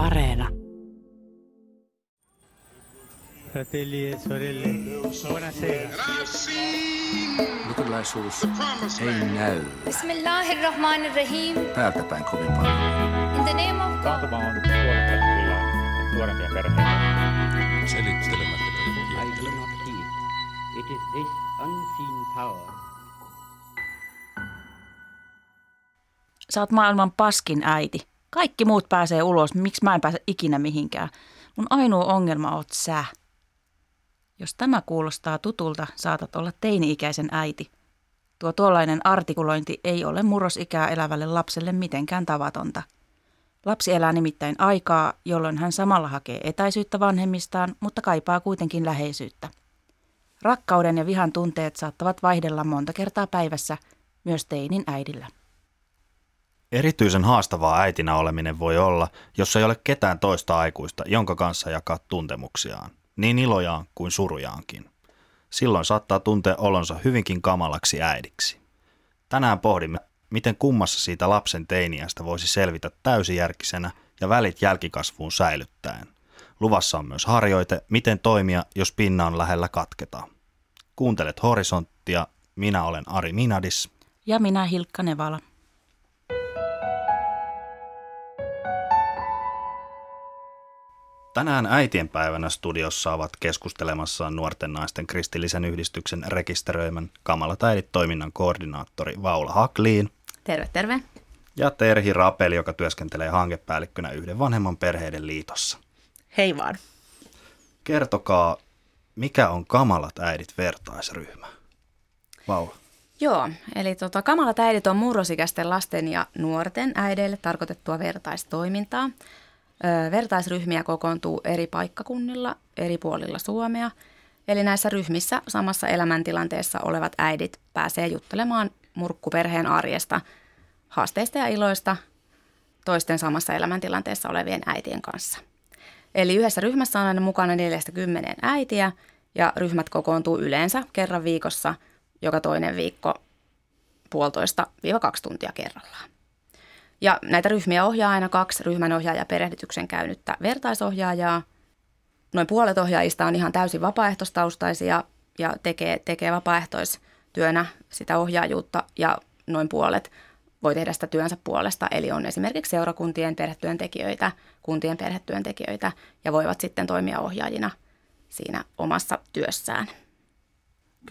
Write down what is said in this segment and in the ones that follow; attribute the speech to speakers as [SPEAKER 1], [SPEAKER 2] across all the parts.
[SPEAKER 1] Areena.
[SPEAKER 2] Fratelli e sorelle, buonasera.
[SPEAKER 3] Luterilaisuus ei näy
[SPEAKER 4] Bismillahirrahmanirrahim.
[SPEAKER 3] päältä päin kovin paljon.
[SPEAKER 4] In the name of God.
[SPEAKER 5] On tuonut kyllä nuorempia perheitä.
[SPEAKER 3] Selittelemättä
[SPEAKER 6] I do not heed. It is this unseen power
[SPEAKER 7] Sä oot maailman paskin äiti. Kaikki muut pääsee ulos, miksi mä en pääse ikinä mihinkään? Mun ainoa ongelma oot sä. Jos tämä kuulostaa tutulta, saatat olla teini-ikäisen äiti. Tuo tuollainen artikulointi ei ole murrosikää elävälle lapselle mitenkään tavatonta. Lapsi elää nimittäin aikaa, jolloin hän samalla hakee etäisyyttä vanhemmistaan, mutta kaipaa kuitenkin läheisyyttä. Rakkauden ja vihan tunteet saattavat vaihdella monta kertaa päivässä, myös teinin äidillä.
[SPEAKER 8] Erityisen haastavaa äitinä oleminen voi olla, jos ei ole ketään toista aikuista, jonka kanssa jakaa tuntemuksiaan, niin ilojaan kuin surujaankin. Silloin saattaa tuntea olonsa hyvinkin kamalaksi äidiksi. Tänään pohdimme, miten kummassa siitä lapsen teiniästä voisi selvitä täysijärkisenä ja välit jälkikasvuun säilyttäen. Luvassa on myös harjoite, miten toimia, jos pinna on lähellä katketa. Kuuntelet Horisonttia, minä olen Ari Minadis.
[SPEAKER 7] Ja minä Hilkka Nevala.
[SPEAKER 8] Tänään äitienpäivänä studiossa ovat keskustelemassa nuorten naisten kristillisen yhdistyksen rekisteröimän Kamalat äidit toiminnan koordinaattori Vaula Hakliin
[SPEAKER 9] Terve, terve.
[SPEAKER 8] ja Terhi Rapeli, joka työskentelee hankepäällikkönä yhden vanhemman perheiden liitossa.
[SPEAKER 9] Hei vaan.
[SPEAKER 8] Kertokaa, mikä on Kamalat äidit vertaisryhmä? Vaula.
[SPEAKER 9] Joo, eli tota, Kamalat äidit on murrosikäisten lasten ja nuorten äideille tarkoitettua vertaistoimintaa. Vertaisryhmiä kokoontuu eri paikkakunnilla, eri puolilla Suomea. Eli näissä ryhmissä samassa elämäntilanteessa olevat äidit pääsee juttelemaan murkkuperheen arjesta, haasteista ja iloista toisten samassa elämäntilanteessa olevien äitien kanssa. Eli yhdessä ryhmässä on aina mukana 40 äitiä ja ryhmät kokoontuu yleensä kerran viikossa joka toinen viikko puolitoista viiva kaksi tuntia kerrallaan. Ja näitä ryhmiä ohjaa aina kaksi ryhmän ohjaaja perehdytyksen käynyttä vertaisohjaajaa. Noin puolet ohjaajista on ihan täysin vapaaehtoistaustaisia ja tekee, tekee vapaaehtoistyönä sitä ohjaajuutta ja noin puolet voi tehdä sitä työnsä puolesta. Eli on esimerkiksi seurakuntien perhetyöntekijöitä, kuntien perhetyöntekijöitä ja voivat sitten toimia ohjaajina siinä omassa työssään.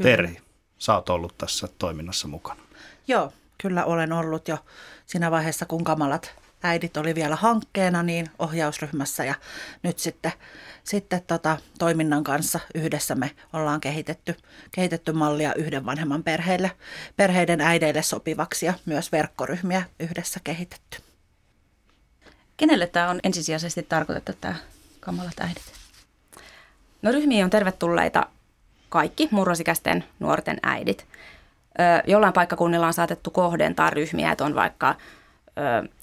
[SPEAKER 8] Terhi, sä oot ollut tässä toiminnassa mukana.
[SPEAKER 10] Joo, kyllä olen ollut jo siinä vaiheessa, kun kamalat äidit oli vielä hankkeena, niin ohjausryhmässä ja nyt sitten, sitten tota, toiminnan kanssa yhdessä me ollaan kehitetty, kehitetty mallia yhden vanhemman perheille, perheiden äideille sopivaksi ja myös verkkoryhmiä yhdessä kehitetty.
[SPEAKER 7] Kenelle tämä on ensisijaisesti tarkoitettu, tämä kamalat äidit?
[SPEAKER 9] No ryhmiin on tervetulleita kaikki murrosikäisten nuorten äidit. Jollain paikkakunnilla on saatettu kohdentaa ryhmiä, että on vaikka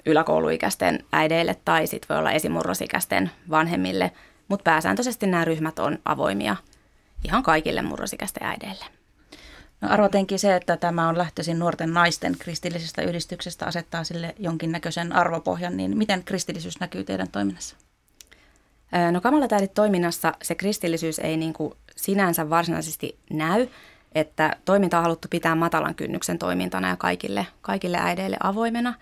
[SPEAKER 9] yläkouluikäisten äideille tai sitten voi olla esimurrosikäisten vanhemmille, mutta pääsääntöisesti nämä ryhmät on avoimia ihan kaikille murrosikäisten äideille.
[SPEAKER 7] No arvotenkin se, että tämä on lähtöisin nuorten naisten kristillisestä yhdistyksestä asettaa sille jonkinnäköisen arvopohjan, niin miten kristillisyys näkyy teidän toiminnassa?
[SPEAKER 9] No kamalat äidit toiminnassa se kristillisyys ei niin kuin sinänsä varsinaisesti näy, että toiminta on haluttu pitää matalan kynnyksen toimintana ja kaikille, kaikille äideille avoimena.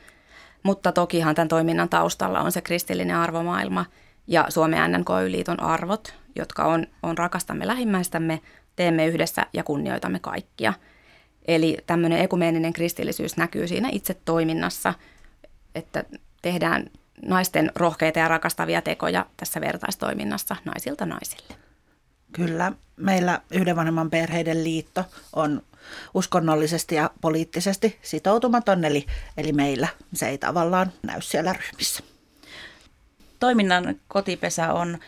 [SPEAKER 9] Mutta tokihan tämän toiminnan taustalla on se kristillinen arvomaailma ja Suomen NNK-liiton arvot, jotka on, on rakastamme lähimmäistämme, teemme yhdessä ja kunnioitamme kaikkia. Eli tämmöinen ekumeeninen kristillisyys näkyy siinä itse toiminnassa, että tehdään naisten rohkeita ja rakastavia tekoja tässä vertaistoiminnassa naisilta naisille.
[SPEAKER 10] Kyllä, meillä yhden vanhemman perheiden liitto on uskonnollisesti ja poliittisesti sitoutumaton, eli, eli meillä se ei tavallaan näy siellä ryhmissä.
[SPEAKER 7] Toiminnan kotipesä on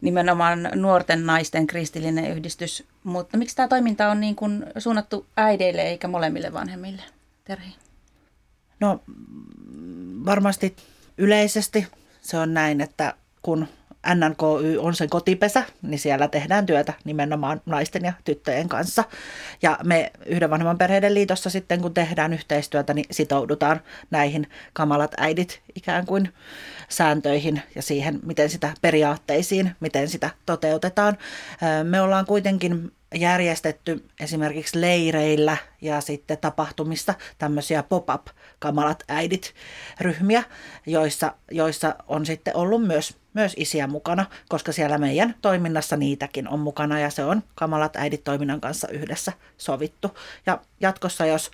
[SPEAKER 7] nimenomaan nuorten naisten kristillinen yhdistys, mutta miksi tämä toiminta on niin kuin suunnattu äideille eikä molemmille vanhemmille? Terhi.
[SPEAKER 10] No varmasti yleisesti se on näin, että kun NNKY on sen kotipesä, niin siellä tehdään työtä nimenomaan naisten ja tyttöjen kanssa. Ja me yhden vanhemman perheiden liitossa sitten, kun tehdään yhteistyötä, niin sitoudutaan näihin kamalat äidit ikään kuin sääntöihin ja siihen, miten sitä periaatteisiin, miten sitä toteutetaan. Me ollaan kuitenkin järjestetty esimerkiksi leireillä ja sitten tapahtumissa tämmöisiä pop-up kamalat äidit ryhmiä, joissa, joissa on sitten ollut myös, myös isiä mukana, koska siellä meidän toiminnassa niitäkin on mukana ja se on kamalat äidit toiminnan kanssa yhdessä sovittu. Ja jatkossa, jos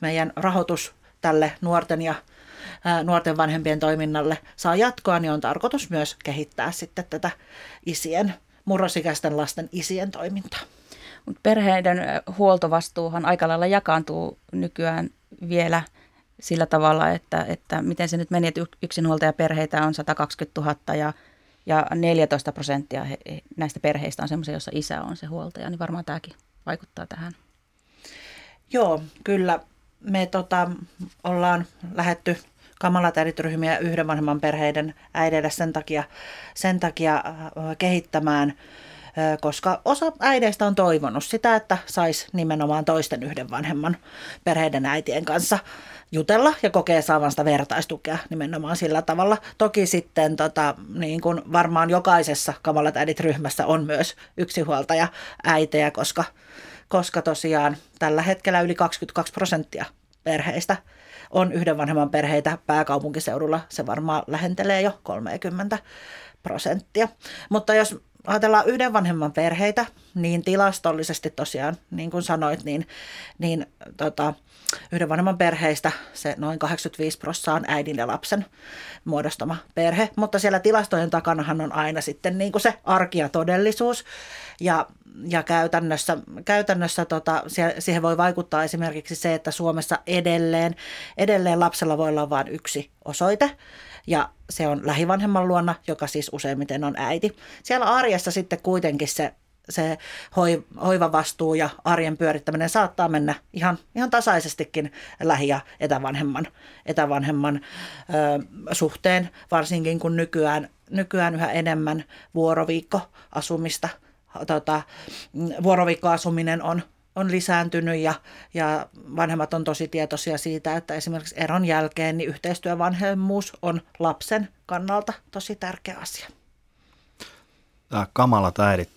[SPEAKER 10] meidän rahoitus tälle nuorten ja nuorten vanhempien toiminnalle saa jatkoa, niin on tarkoitus myös kehittää sitten tätä isien, murrosikäisten lasten isien toimintaa.
[SPEAKER 7] Mutta perheiden huoltovastuuhan aika lailla jakaantuu nykyään vielä sillä tavalla, että, että miten se nyt meni, että yksinhuoltajaperheitä on 120 000 ja, ja 14 prosenttia he, näistä perheistä on sellaisia, joissa isä on se huoltaja, niin varmaan tämäkin vaikuttaa tähän.
[SPEAKER 10] Joo, kyllä. Me tota, ollaan lähetty kamalat ryhmiä yhden vanhemman perheiden äideille sen takia, sen takia kehittämään – koska osa äideistä on toivonut sitä, että saisi nimenomaan toisten yhden vanhemman perheiden äitien kanssa jutella ja kokee saavansa vertaistukea nimenomaan sillä tavalla. Toki sitten tota, niin kuin varmaan jokaisessa kamalat äidit ryhmässä on myös yksinhuoltaja äitejä, koska, koska tosiaan tällä hetkellä yli 22 prosenttia perheistä on yhden vanhemman perheitä pääkaupunkiseudulla. Se varmaan lähentelee jo 30 prosenttia. Mutta jos ajatellaan yhden vanhemman perheitä, niin tilastollisesti tosiaan, niin kuin sanoit, niin, niin tota, yhden vanhemman perheistä se noin 85 prosenttia on äidin ja lapsen muodostama perhe, mutta siellä tilastojen takanahan on aina sitten niin kuin se arki ja todellisuus. Ja, ja käytännössä, käytännössä tota, siihen voi vaikuttaa esimerkiksi se, että Suomessa edelleen, edelleen lapsella voi olla vain yksi osoite ja se on lähivanhemman luona, joka siis useimmiten on äiti. Siellä arjessa sitten kuitenkin se se hoivavastuu ja arjen pyörittäminen saattaa mennä ihan, ihan tasaisestikin lähi- ja etävanhemman, etävanhemman ö, suhteen, varsinkin kun nykyään, nykyään yhä enemmän vuoroviikkoasumista, tota, vuoroviikkoasuminen on on lisääntynyt ja, ja vanhemmat on tosi tietoisia siitä, että esimerkiksi eron jälkeen niin yhteistyövanhemmuus on lapsen kannalta tosi tärkeä asia.
[SPEAKER 8] Tämä kamalat äidit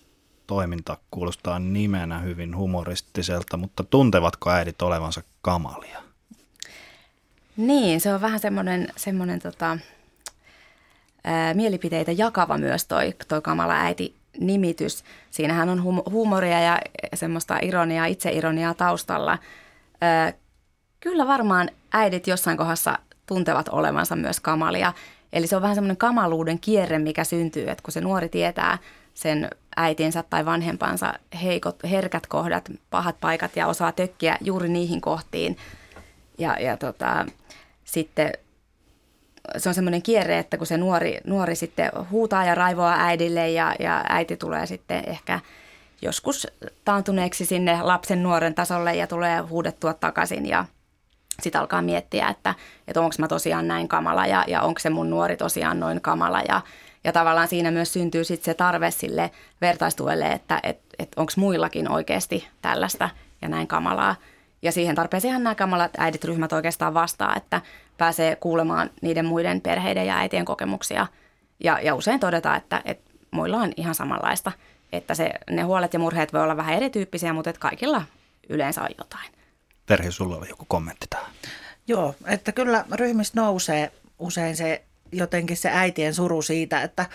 [SPEAKER 8] toiminta kuulostaa nimenä hyvin humoristiselta, mutta tuntevatko äidit olevansa kamalia?
[SPEAKER 9] Niin, se on vähän semmoinen, semmoinen tota, ää, mielipiteitä jakava myös toi, toi kamala äiti nimitys. Siinähän on huumoria ja semmoista ironiaa, itseironiaa taustalla. Kyllä varmaan äidit jossain kohdassa tuntevat olevansa myös kamalia. Eli se on vähän semmoinen kamaluuden kierre, mikä syntyy, että kun se nuori tietää sen äitinsä tai vanhempansa heikot, herkät kohdat, pahat paikat ja osaa tökkiä juuri niihin kohtiin. Ja, ja tota, sitten se on semmoinen kierre, että kun se nuori, nuori sitten huutaa ja raivoaa äidille ja, ja äiti tulee sitten ehkä joskus taantuneeksi sinne lapsen nuoren tasolle ja tulee huudettua takaisin ja sitten alkaa miettiä, että, että onko mä tosiaan näin kamala ja, ja onko se mun nuori tosiaan noin kamala ja, ja tavallaan siinä myös syntyy sitten se tarve sille vertaistuelle, että et, et onko muillakin oikeasti tällaista ja näin kamalaa. Ja siihen tarpeeseen nämä kamalat äidit-ryhmät oikeastaan vastaa, että pääsee kuulemaan niiden muiden perheiden ja äitien kokemuksia. Ja, ja usein todetaan, että, että muilla on ihan samanlaista. Että se, ne huolet ja murheet voi olla vähän erityyppisiä, mutta että kaikilla yleensä on jotain.
[SPEAKER 8] Terhi, sulla oli joku kommentti tähän.
[SPEAKER 10] Joo, että kyllä ryhmistä nousee usein se jotenkin se äitien suru siitä, että,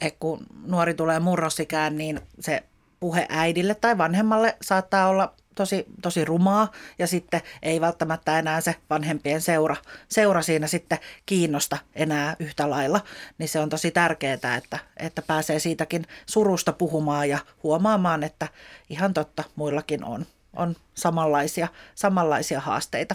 [SPEAKER 10] että kun nuori tulee murrosikään, niin se puhe äidille tai vanhemmalle saattaa olla tosi, tosi rumaa ja sitten ei välttämättä enää se vanhempien seura, seura siinä sitten kiinnosta enää yhtä lailla, niin se on tosi tärkeää, että, että pääsee siitäkin surusta puhumaan ja huomaamaan, että ihan totta muillakin on, on samanlaisia, samanlaisia haasteita.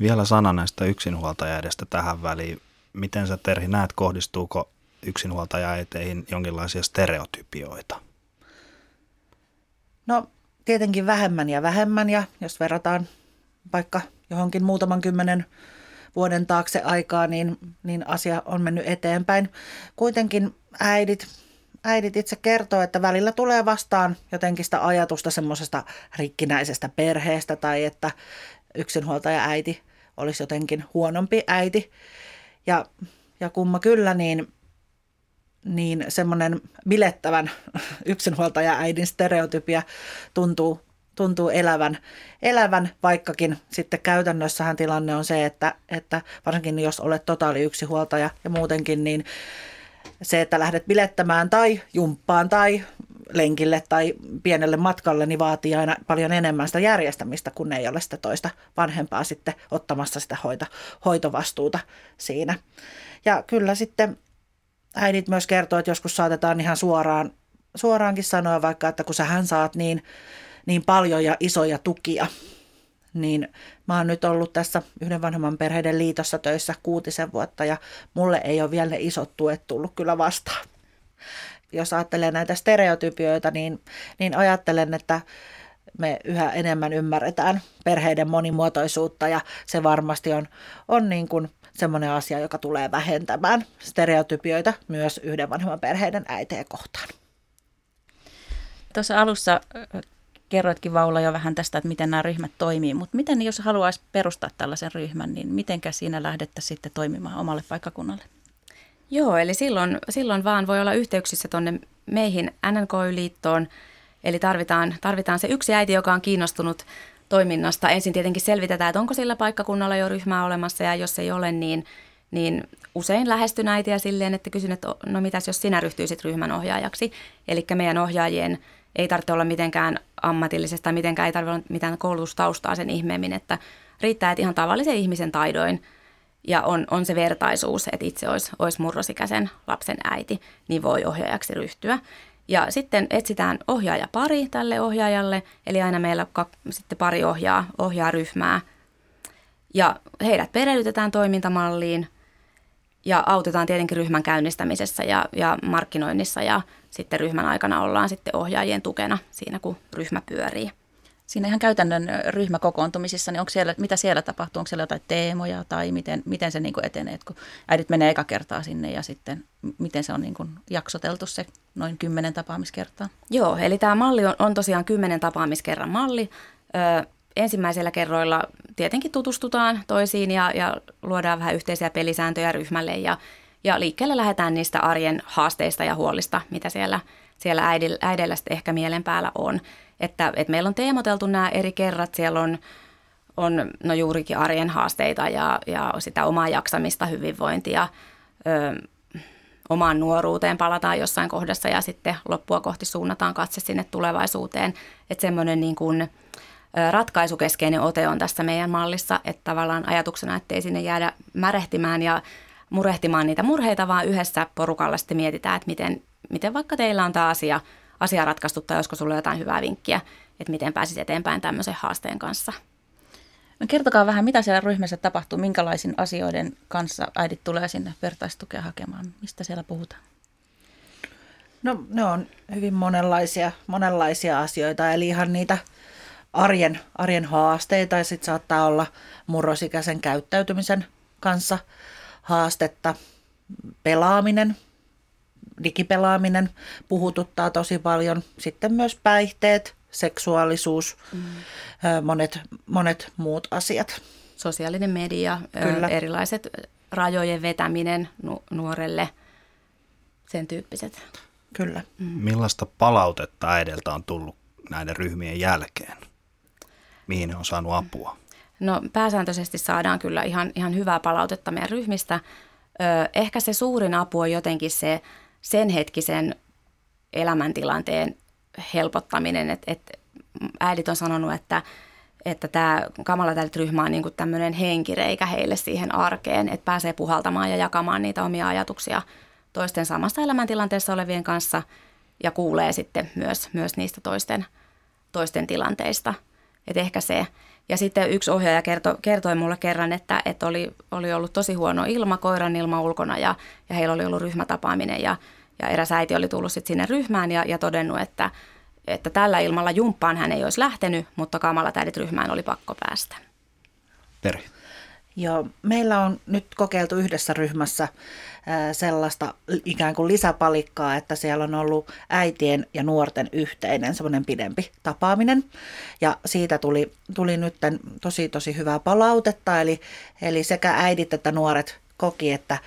[SPEAKER 8] Vielä sana näistä yksinhuoltajaedestä tähän väliin. Miten sä Terhi näet, kohdistuuko yksinhuoltajaeteihin jonkinlaisia stereotypioita?
[SPEAKER 10] No tietenkin vähemmän ja vähemmän ja jos verrataan vaikka johonkin muutaman kymmenen vuoden taakse aikaa, niin, niin asia on mennyt eteenpäin. Kuitenkin äidit, äidit itse kertoo, että välillä tulee vastaan jotenkin sitä ajatusta semmoisesta rikkinäisestä perheestä tai että yksinhuoltaja äiti olisi jotenkin huonompi äiti. Ja, ja kumma kyllä, niin, niin semmoinen bilettävän yksinhuoltaja äidin stereotypia tuntuu, tuntuu elävän, elävän, vaikkakin sitten käytännössähän tilanne on se, että, että varsinkin jos olet totaali yksinhuoltaja ja muutenkin, niin se, että lähdet bilettämään tai jumppaan tai lenkille tai pienelle matkalle, niin vaatii aina paljon enemmän sitä järjestämistä, kun ei ole sitä toista vanhempaa sitten ottamassa sitä hoito, hoitovastuuta siinä. Ja kyllä sitten äidit myös kertoo, että joskus saatetaan ihan suoraan, suoraankin sanoa vaikka, että kun sähän saat niin, niin paljon ja isoja tukia, niin mä oon nyt ollut tässä yhden vanhemman perheiden liitossa töissä kuutisen vuotta ja mulle ei ole vielä ne isot tuet tullut kyllä vastaan. Jos ajattelee näitä stereotypioita, niin, niin ajattelen, että me yhä enemmän ymmärretään perheiden monimuotoisuutta ja se varmasti on, on niin kuin semmoinen asia, joka tulee vähentämään stereotypioita myös yhden vanhemman perheiden äitejä kohtaan.
[SPEAKER 7] Tuossa alussa kerroitkin Vaula jo vähän tästä, että miten nämä ryhmät toimii, mutta miten jos haluaisi perustaa tällaisen ryhmän, niin miten siinä lähdettä sitten toimimaan omalle paikkakunnalle?
[SPEAKER 9] Joo, eli silloin, silloin vaan voi olla yhteyksissä tuonne meihin NNK-liittoon, eli tarvitaan, tarvitaan se yksi äiti, joka on kiinnostunut toiminnasta. Ensin tietenkin selvitetään, että onko sillä paikkakunnalla jo ryhmää olemassa ja jos ei ole, niin, niin usein lähestyn äitiä silleen, että kysyn, että no mitäs jos sinä ryhtyisit ryhmän ohjaajaksi. Eli meidän ohjaajien ei tarvitse olla mitenkään ammatillisesta mitenkään ei tarvitse olla mitään koulutustaustaa sen ihmeemmin, että riittää, että ihan tavallisen ihmisen taidoin ja on, on se vertaisuus, että itse olisi, olisi murrosikäisen lapsen äiti, niin voi ohjaajaksi ryhtyä. Ja sitten etsitään ohjaaja pari tälle ohjaajalle, eli aina meillä kak, sitten pari ohjaa, ohjaa ryhmää. Ja heidät perehdytetään toimintamalliin ja autetaan tietenkin ryhmän käynnistämisessä ja, ja markkinoinnissa ja sitten ryhmän aikana ollaan sitten ohjaajien tukena siinä, kun ryhmä pyörii.
[SPEAKER 7] Siinä ihan käytännön ryhmäkokoontumisissa, niin onko siellä, mitä siellä tapahtuu? Onko siellä jotain teemoja tai miten, miten se niin etenee, kun äidit menee eka kertaa sinne ja sitten miten se on niin jaksoteltu se noin kymmenen tapaamiskertaa?
[SPEAKER 9] Joo, eli tämä malli on, on tosiaan kymmenen tapaamiskerran malli. Ö, ensimmäisellä kerroilla tietenkin tutustutaan toisiin ja, ja luodaan vähän yhteisiä pelisääntöjä ryhmälle ja, ja liikkeelle lähdetään niistä arjen haasteista ja huolista, mitä siellä, siellä äidillä, äidillä ehkä mielen päällä on. Että, että meillä on teemoteltu nämä eri kerrat, siellä on, on no juurikin arjen haasteita ja, ja sitä omaa jaksamista, hyvinvointia, ö, omaan nuoruuteen palataan jossain kohdassa ja sitten loppua kohti suunnataan katse sinne tulevaisuuteen. Että semmoinen niin kuin, ratkaisukeskeinen ote on tässä meidän mallissa, että tavallaan ajatuksena, että ei sinne jäädä märehtimään ja murehtimaan niitä murheita, vaan yhdessä porukalla sitten mietitään, että miten, miten vaikka teillä on tämä asia, asia ratkaistu tai olisiko sinulla jotain hyvää vinkkiä, että miten pääsisi eteenpäin tämmöisen haasteen kanssa.
[SPEAKER 7] No kertokaa vähän, mitä siellä ryhmässä tapahtuu, minkälaisin asioiden kanssa äidit tulee sinne vertaistukea hakemaan, mistä siellä puhutaan?
[SPEAKER 10] No ne on hyvin monenlaisia, monenlaisia asioita, eli ihan niitä arjen, arjen haasteita ja sitten saattaa olla murrosikäisen käyttäytymisen kanssa haastetta. Pelaaminen, digipelaaminen puhututtaa tosi paljon. Sitten myös päihteet, seksuaalisuus, mm. monet, monet muut asiat.
[SPEAKER 9] Sosiaalinen media, Kyllä. erilaiset rajojen vetäminen nu- nuorelle, sen tyyppiset.
[SPEAKER 10] Kyllä.
[SPEAKER 8] Mm. Millaista palautetta edeltä on tullut näiden ryhmien jälkeen? Mihin ne on saanut apua?
[SPEAKER 9] No pääsääntöisesti saadaan kyllä ihan, ihan hyvää palautetta meidän ryhmistä. Ö, ehkä se suurin apu on jotenkin se sen hetkisen elämäntilanteen helpottaminen, että et äidit on sanonut, että että tämä kamalatäyt-ryhmä on niin tämmöinen henkireikä heille siihen arkeen, että pääsee puhaltamaan ja jakamaan niitä omia ajatuksia toisten samassa elämäntilanteessa olevien kanssa ja kuulee sitten myös, myös niistä toisten, toisten tilanteista. Että ehkä se. Ja sitten yksi ohjaaja kertoi, kertoi mulle kerran, että, että oli, oli ollut tosi huono ilma, koiran ilma ulkona ja, ja heillä oli ollut ryhmätapaaminen ja, ja eräs äiti oli tullut sitten sinne ryhmään ja, ja todennut, että, että tällä ilmalla jumppaan hän ei olisi lähtenyt, mutta kamala ryhmään oli pakko päästä.
[SPEAKER 8] Peri.
[SPEAKER 10] Joo, meillä on nyt kokeiltu yhdessä ryhmässä sellaista ikään kuin lisäpalikkaa, että siellä on ollut äitien ja nuorten yhteinen semmoinen pidempi tapaaminen. Ja siitä tuli, tuli nyt tosi tosi hyvää palautetta, eli, eli sekä äidit että nuoret koki, että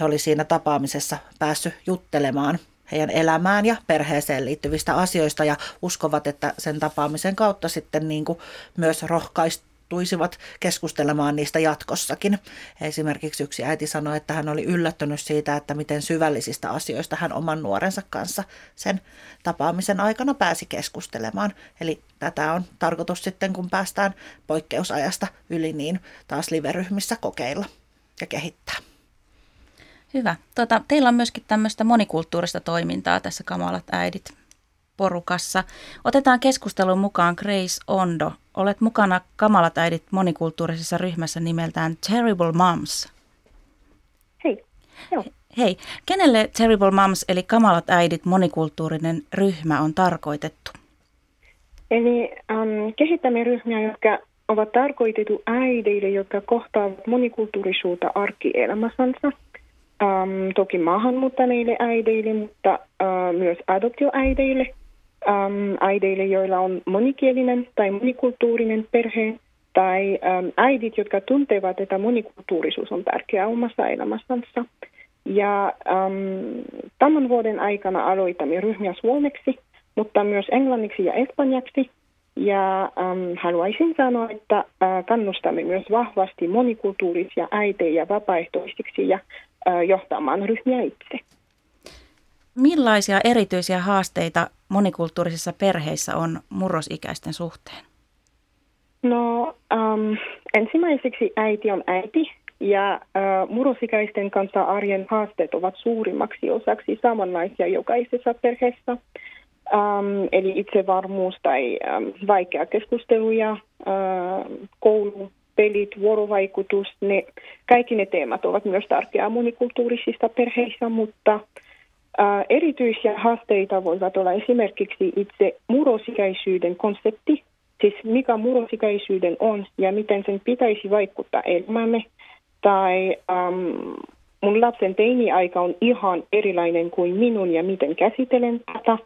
[SPEAKER 10] he oli siinä tapaamisessa päässyt juttelemaan heidän elämään ja perheeseen liittyvistä asioista ja uskovat, että sen tapaamisen kautta sitten niin kuin myös rohkaistuisivat keskustelemaan niistä jatkossakin. Esimerkiksi yksi äiti sanoi, että hän oli yllättynyt siitä, että miten syvällisistä asioista hän oman nuorensa kanssa sen tapaamisen aikana pääsi keskustelemaan. Eli tätä on tarkoitus sitten, kun päästään poikkeusajasta yli, niin taas live-ryhmissä kokeilla ja kehittää.
[SPEAKER 7] Hyvä. Tuota, teillä on myöskin tämmöistä monikulttuurista toimintaa tässä Kamalat äidit porukassa. Otetaan keskustelun mukaan Grace Ondo. Olet mukana Kamalat äidit monikulttuurisessa ryhmässä nimeltään Terrible Moms.
[SPEAKER 1] Hei. Joo.
[SPEAKER 7] Hei, kenelle Terrible Moms eli Kamalat äidit monikulttuurinen ryhmä on tarkoitettu?
[SPEAKER 1] Eli um, kehittämme ryhmiä, jotka ovat tarkoitettu äideille, jotka kohtaavat monikulttuurisuutta arkielämässänsä – Um, toki maahanmuuttaneille äideille, mutta uh, myös adoptioäideille, um, äideille, joilla on monikielinen tai monikulttuurinen perhe, tai um, äidit, jotka tuntevat, että monikulttuurisuus on tärkeää omassa elämässänsä. Ja um, tämän vuoden aikana aloitamme ryhmiä suomeksi, mutta myös englanniksi ja espanjaksi. Ja um, haluaisin sanoa, että uh, kannustamme myös vahvasti monikulttuurisia äitejä vapaaehtoisiksi ja johtamaan ryhmiä itse.
[SPEAKER 7] Millaisia erityisiä haasteita monikulttuurisissa perheissä on murrosikäisten suhteen?
[SPEAKER 1] No um, ensimmäiseksi äiti on äiti ja uh, murrosikäisten kanssa arjen haasteet ovat suurimmaksi osaksi samanlaisia jokaisessa perheessä. Um, eli itsevarmuus tai um, vaikea keskustelu ja uh, koulu, pelit, vuorovaikutus, ne, kaikki ne teemat ovat myös tärkeää monikulttuurisissa perheissä, mutta ää, erityisiä haasteita voivat olla esimerkiksi itse murrosikäisyyden konsepti, siis mikä murrosikäisyyden on ja miten sen pitäisi vaikuttaa elämämme. Tai äm, mun lapsen teini-aika on ihan erilainen kuin minun ja miten käsittelen tätä.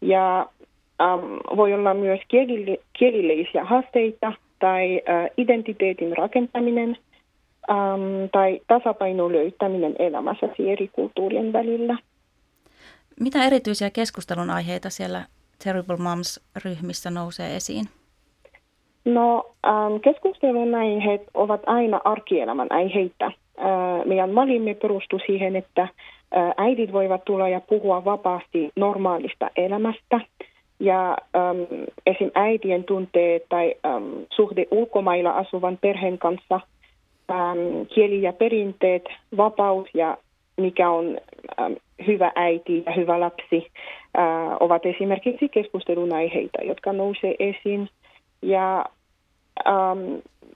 [SPEAKER 1] Ja äm, voi olla myös kielille, kielilleisiä haasteita, tai äh, identiteetin rakentaminen ähm, tai tasapaino löytäminen elämässäsi eri kulttuurien välillä.
[SPEAKER 7] Mitä erityisiä keskustelun aiheita siellä Terrible Moms-ryhmissä nousee esiin?
[SPEAKER 1] No, ähm, keskustelun aiheet ovat aina arkielämän aiheita. Äh, meidän malimme perustuu siihen, että äh, äidit voivat tulla ja puhua vapaasti normaalista elämästä – ja ähm, esim. äitien tunteet tai ähm, suhde ulkomailla asuvan perheen kanssa, ähm, kieli ja perinteet, vapaus ja mikä on ähm, hyvä äiti ja hyvä lapsi, äh, ovat esimerkiksi keskustelun aiheita, jotka nousee esiin. Ja ähm,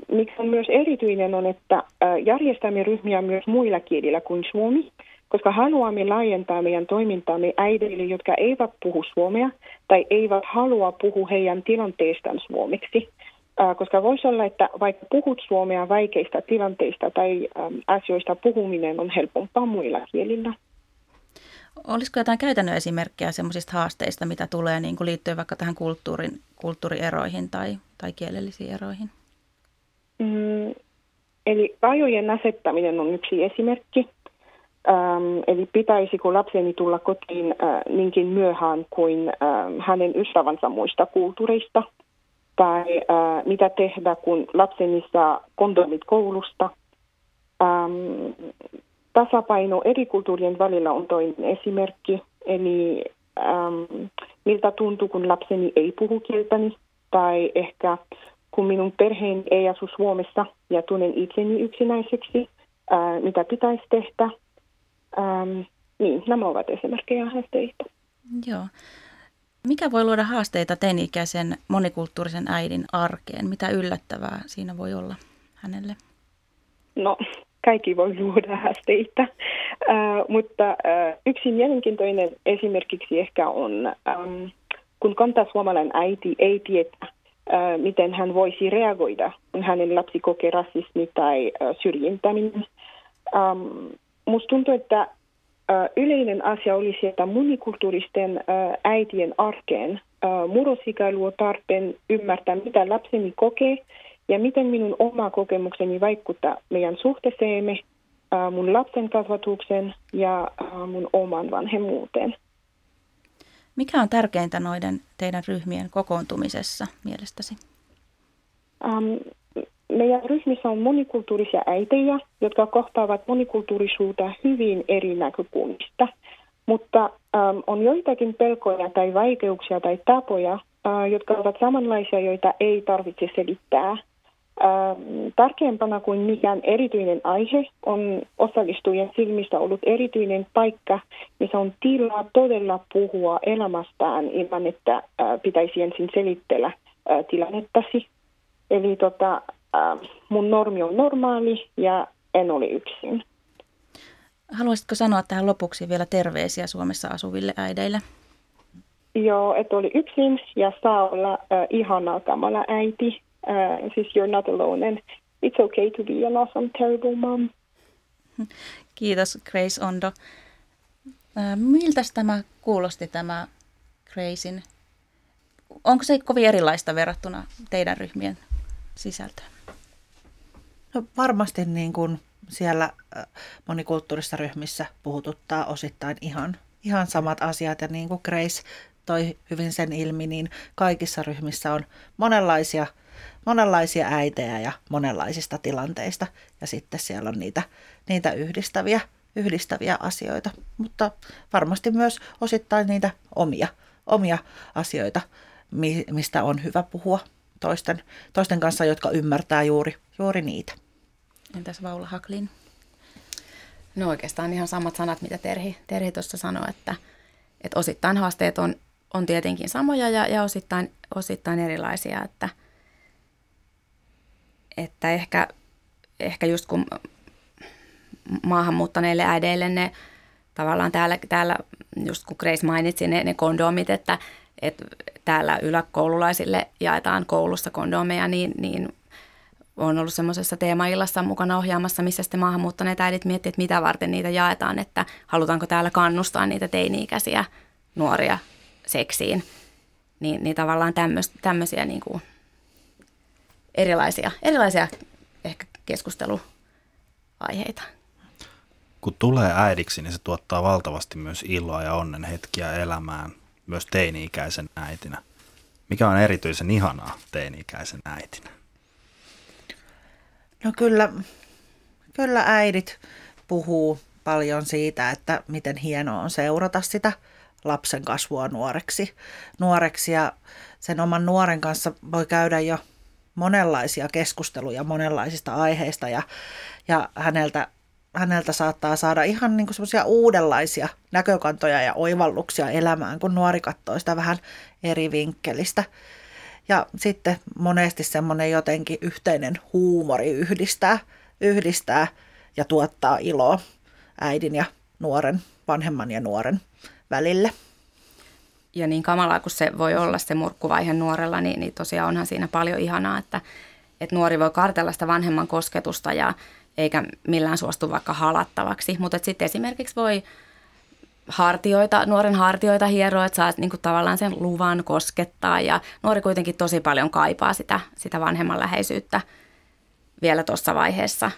[SPEAKER 1] mikä on myös erityinen on, että äh, järjestämme ryhmiä myös muilla kielillä kuin suomi koska haluamme laajentaa meidän toimintaamme äideille, jotka eivät puhu suomea tai eivät halua puhua heidän tilanteestaan suomeksi. Koska voisi olla, että vaikka puhut suomea vaikeista tilanteista tai asioista puhuminen on helpompaa muilla kielillä.
[SPEAKER 7] Olisiko jotain käytännön esimerkkejä sellaisista haasteista, mitä tulee niin kuin liittyen vaikka tähän kulttuurin, kulttuurieroihin tai, tai kielellisiin eroihin?
[SPEAKER 1] Mm, eli rajojen asettaminen on yksi esimerkki. Ähm, eli pitäisikö lapseni tulla kotiin äh, niinkin myöhään kuin äh, hänen ystävänsä muista kulttuureista? Tai äh, mitä tehdä, kun lapseni saa kondomit koulusta? Ähm, tasapaino eri kulttuurien välillä on toinen esimerkki. Eli ähm, miltä tuntuu, kun lapseni ei puhu kieltäni? Tai ehkä kun minun perheeni ei asu Suomessa ja tunnen itseni yksinäiseksi, äh, mitä pitäisi tehdä – Ähm, niin, nämä ovat esimerkkejä haasteista.
[SPEAKER 7] Joo. Mikä voi luoda haasteita teini-ikäisen monikulttuurisen äidin arkeen? Mitä yllättävää siinä voi olla hänelle?
[SPEAKER 1] No, kaikki voi luoda haasteita, äh, mutta äh, yksi mielenkiintoinen esimerkiksi ehkä on, ähm, kun kanta suomalainen äiti ei tiedä, äh, miten hän voisi reagoida, kun hänen lapsi kokee rasismi tai äh, syrjintäminen. Ähm, musta tuntuu, että yleinen asia olisi, että monikulttuuristen äitien arkeen murrosikailu luo tarpeen ymmärtää, mitä lapseni kokee ja miten minun oma kokemukseni vaikuttaa meidän suhteeseemme, mun lapsen kasvatuksen ja mun oman vanhemmuuteen.
[SPEAKER 7] Mikä on tärkeintä noiden teidän ryhmien kokoontumisessa mielestäsi?
[SPEAKER 1] Um, meidän ryhmissä on monikulttuurisia äitejä, jotka kohtaavat monikulttuurisuutta hyvin eri näkökulmista. Mutta um, on joitakin pelkoja tai vaikeuksia tai tapoja, uh, jotka ovat samanlaisia, joita ei tarvitse selittää – Ähm, tärkeämpänä kuin mikään erityinen aihe on osallistujien silmistä ollut erityinen paikka, missä on tilaa todella puhua elämästään ilman, että äh, pitäisi ensin selittellä äh, tilannettasi. Eli tota, äh, mun normi on normaali ja en ole yksin.
[SPEAKER 7] Haluaisitko sanoa tähän lopuksi vielä terveisiä Suomessa asuville äideille?
[SPEAKER 1] Joo, että oli yksin ja saa olla äh, ihana kamala äiti uh, siis you're not alone and it's okay to be an awesome, terrible mom.
[SPEAKER 7] Kiitos Grace Ondo. Miltä tämä kuulosti tämä Gracein? Onko se kovin erilaista verrattuna teidän ryhmien sisältöön?
[SPEAKER 10] No varmasti niin kuin siellä monikulttuurisissa ryhmissä puhututtaa osittain ihan, ihan samat asiat. Ja niin kuin Grace toi hyvin sen ilmi, niin kaikissa ryhmissä on monenlaisia – monenlaisia äitejä ja monenlaisista tilanteista. Ja sitten siellä on niitä, niitä yhdistäviä, yhdistäviä asioita, mutta varmasti myös osittain niitä omia, omia asioita, mistä on hyvä puhua toisten, toisten kanssa, jotka ymmärtää juuri, juuri niitä.
[SPEAKER 7] Entäs Vaula Haklin?
[SPEAKER 9] No oikeastaan ihan samat sanat, mitä Terhi, Terhi tuossa sanoi, että, että osittain haasteet on, on tietenkin samoja ja, ja osittain, osittain erilaisia, että – että ehkä, ehkä just kun maahanmuuttaneille äideille ne tavallaan täällä, täällä just kun Grace mainitsi ne, ne kondomit, että, että täällä yläkoululaisille jaetaan koulussa kondomeja, niin, niin on ollut semmoisessa teemaillassa mukana ohjaamassa, missä sitten maahanmuuttaneet äidit miettivät, että mitä varten niitä jaetaan, että halutaanko täällä kannustaa niitä teini-ikäisiä nuoria seksiin. Niin, niin tavallaan tämmöisiä niin kuin erilaisia, erilaisia ehkä keskusteluaiheita.
[SPEAKER 8] Kun tulee äidiksi, niin se tuottaa valtavasti myös iloa ja onnen hetkiä elämään, myös teini-ikäisen äitinä. Mikä on erityisen ihanaa teini-ikäisen äitinä?
[SPEAKER 10] No kyllä, kyllä äidit puhuu paljon siitä, että miten hienoa on seurata sitä lapsen kasvua nuoreksi. nuoreksi ja sen oman nuoren kanssa voi käydä jo monenlaisia keskusteluja monenlaisista aiheista ja, ja häneltä, häneltä saattaa saada ihan niin semmoisia uudenlaisia näkökantoja ja oivalluksia elämään, kun nuori katsoo sitä vähän eri vinkkelistä. Ja sitten monesti semmoinen jotenkin yhteinen huumori yhdistää, yhdistää ja tuottaa iloa äidin ja nuoren, vanhemman ja nuoren välille
[SPEAKER 9] ja niin kamalaa kuin se voi olla se murkkuvaihe nuorella, niin, niin tosiaan onhan siinä paljon ihanaa, että, että nuori voi kartella sitä vanhemman kosketusta ja eikä millään suostu vaikka halattavaksi. Mutta sitten esimerkiksi voi hartioita, nuoren hartioita hieroa, että saa niin kuin tavallaan sen luvan koskettaa ja nuori kuitenkin tosi paljon kaipaa sitä, sitä vanhemman läheisyyttä vielä tuossa vaiheessa.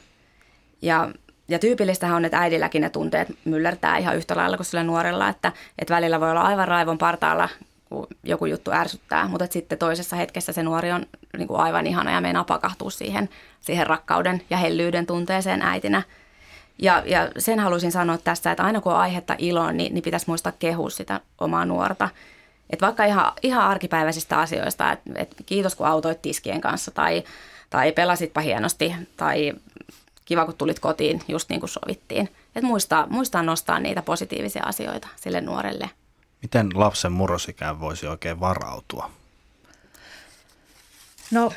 [SPEAKER 9] Ja ja tyypillistähän on, että äidilläkin ne tunteet myllertää ihan yhtä lailla kuin sillä nuorella, että, että välillä voi olla aivan raivon partaalla, kun joku juttu ärsyttää, mutta sitten toisessa hetkessä se nuori on niin kuin aivan ihana ja meinaa pakahtua siihen, siihen rakkauden ja hellyyden tunteeseen äitinä. Ja, ja sen halusin sanoa tässä, että aina kun on aihetta iloon, niin, niin pitäisi muistaa kehua sitä omaa nuorta. Että vaikka ihan, ihan arkipäiväisistä asioista, että, että kiitos kun autoit tiskien kanssa tai, tai pelasitpa hienosti tai kiva, kun tulit kotiin just niin kuin sovittiin. Että muistaa, muistaa nostaa niitä positiivisia asioita sille nuorelle.
[SPEAKER 8] Miten lapsen murrosikään voisi oikein varautua?
[SPEAKER 10] No,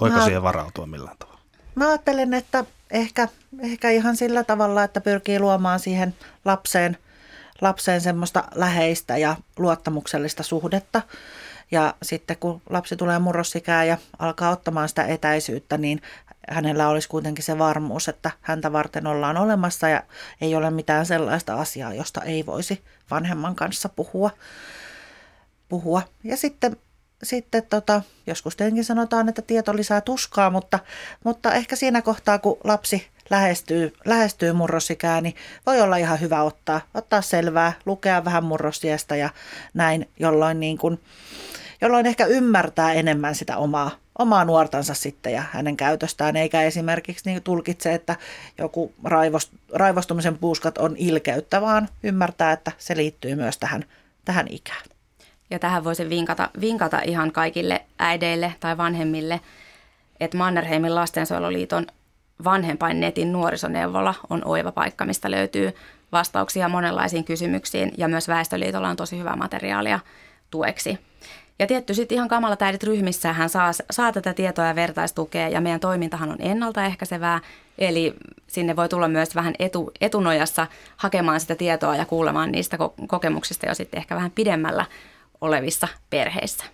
[SPEAKER 8] Voiko mä, siihen varautua millään tavalla?
[SPEAKER 10] Mä ajattelen, että ehkä, ehkä ihan sillä tavalla, että pyrkii luomaan siihen lapseen, lapseen semmoista läheistä ja luottamuksellista suhdetta. Ja sitten kun lapsi tulee murrosikään ja alkaa ottamaan sitä etäisyyttä, niin hänellä olisi kuitenkin se varmuus, että häntä varten ollaan olemassa ja ei ole mitään sellaista asiaa, josta ei voisi vanhemman kanssa puhua. puhua. Ja sitten, sitten tota, joskus tietenkin sanotaan, että tieto lisää tuskaa, mutta, mutta ehkä siinä kohtaa, kun lapsi lähestyy, lähestyy murrosikää, niin voi olla ihan hyvä ottaa, ottaa selvää, lukea vähän murrosiestä ja näin, jolloin, niin kuin, jolloin ehkä ymmärtää enemmän sitä omaa, omaa nuortansa sitten ja hänen käytöstään, eikä esimerkiksi niin tulkitse, että joku raivost, raivostumisen puuskat on ilkeyttä, vaan ymmärtää, että se liittyy myös tähän, tähän ikään.
[SPEAKER 9] Ja tähän voisi vinkata, vinkata ihan kaikille äideille tai vanhemmille, että Mannerheimin lastensuojeluliiton vanhempain netin nuorisoneuvola on oiva paikka, mistä löytyy vastauksia monenlaisiin kysymyksiin ja myös Väestöliitolla on tosi hyvää materiaalia tueksi. Ja tietty sitten ihan kamalat äidit ryhmissä hän saa, saa tätä tietoa ja vertaistukea ja meidän toimintahan on ennaltaehkäisevää, eli sinne voi tulla myös vähän etu, etunojassa hakemaan sitä tietoa ja kuulemaan niistä kokemuksista jo sitten ehkä vähän pidemmällä olevissa perheissä.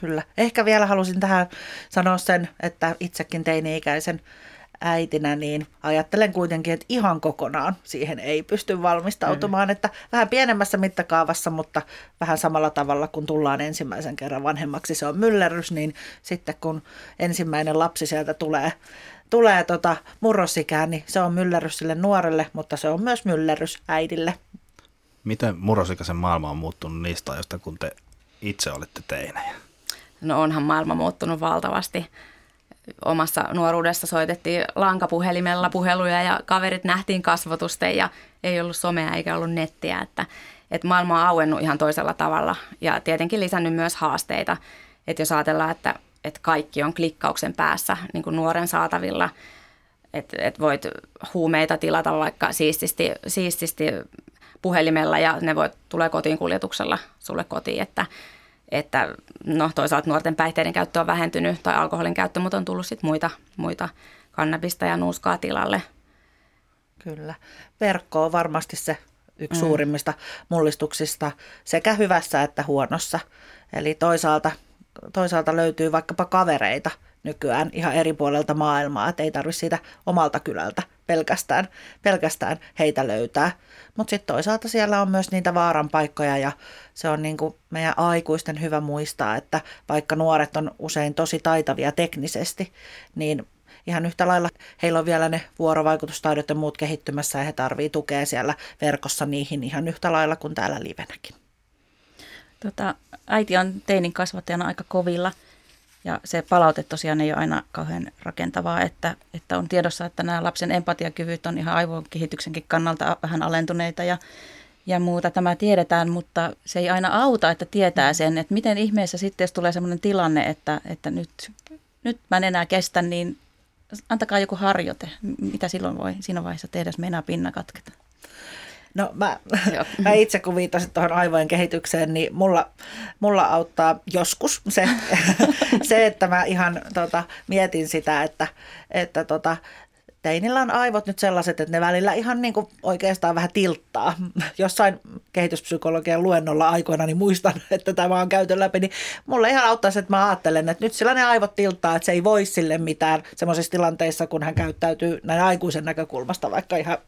[SPEAKER 10] Kyllä. Ehkä vielä halusin tähän sanoa sen, että itsekin teini-ikäisen äitinä, niin ajattelen kuitenkin, että ihan kokonaan siihen ei pysty valmistautumaan, mm. että vähän pienemmässä mittakaavassa, mutta vähän samalla tavalla, kun tullaan ensimmäisen kerran vanhemmaksi, se on myllerrys, niin sitten kun ensimmäinen lapsi sieltä tulee, tulee tota murrosikään, niin se on myllerrys sille nuorelle, mutta se on myös myllerrys äidille.
[SPEAKER 8] Miten murrosikäisen maailma on muuttunut niistä ajoista, kun te itse olitte teinejä?
[SPEAKER 9] No onhan maailma muuttunut valtavasti. Omassa nuoruudessa soitettiin lankapuhelimella puheluja ja kaverit nähtiin kasvotusten ja ei ollut somea eikä ollut nettiä. Että, että maailma on auennut ihan toisella tavalla ja tietenkin lisännyt myös haasteita. Että jos ajatellaan, että, että kaikki on klikkauksen päässä niin kuin nuoren saatavilla, että, että voit huumeita tilata vaikka siististi, siististi puhelimella ja ne voi, tulee kotiin kuljetuksella sulle kotiin, että, että no toisaalta nuorten päihteiden käyttö on vähentynyt tai alkoholin käyttö, mutta on tullut sitten muita, muita kannabista ja nuuskaa tilalle.
[SPEAKER 10] Kyllä. Verkko on varmasti se yksi mm. suurimmista mullistuksista sekä hyvässä että huonossa. Eli toisaalta, toisaalta löytyy vaikkapa kavereita – nykyään ihan eri puolelta maailmaa, että ei tarvitse siitä omalta kylältä pelkästään, pelkästään heitä löytää. Mutta sitten toisaalta siellä on myös niitä vaaran paikkoja ja se on niin kuin meidän aikuisten hyvä muistaa, että vaikka nuoret on usein tosi taitavia teknisesti, niin ihan yhtä lailla heillä on vielä ne vuorovaikutustaidot ja muut kehittymässä ja he tarvii tukea siellä verkossa niihin ihan yhtä lailla kuin täällä livenäkin.
[SPEAKER 7] Tota, äiti on teinin kasvattajana aika kovilla – ja se palaute tosiaan ei ole aina kauhean rakentavaa, että, että on tiedossa, että nämä lapsen empatiakyvyt on ihan aivokehityksenkin kannalta vähän alentuneita ja, ja muuta. Tämä tiedetään, mutta se ei aina auta, että tietää sen, että miten ihmeessä sitten, jos tulee sellainen tilanne, että, että nyt, nyt mä en enää kestä, niin antakaa joku harjoite. Mitä silloin voi siinä vaiheessa tehdä, jos meinaa pinna katketa?
[SPEAKER 10] No mä, mä itse kun viittasin tuohon aivojen kehitykseen, niin mulla, mulla auttaa joskus se, se että mä ihan tota, mietin sitä, että, että tota, teinillä on aivot nyt sellaiset, että ne välillä ihan niin kuin oikeastaan vähän tilttaa. Jossain kehityspsykologian luennolla aikoina niin muistan, että tämä on käyty läpi, niin mulle ihan auttaa se, että mä ajattelen, että nyt sillä ne aivot tilttaa, että se ei voi sille mitään semmoisissa tilanteissa, kun hän käyttäytyy näin aikuisen näkökulmasta vaikka ihan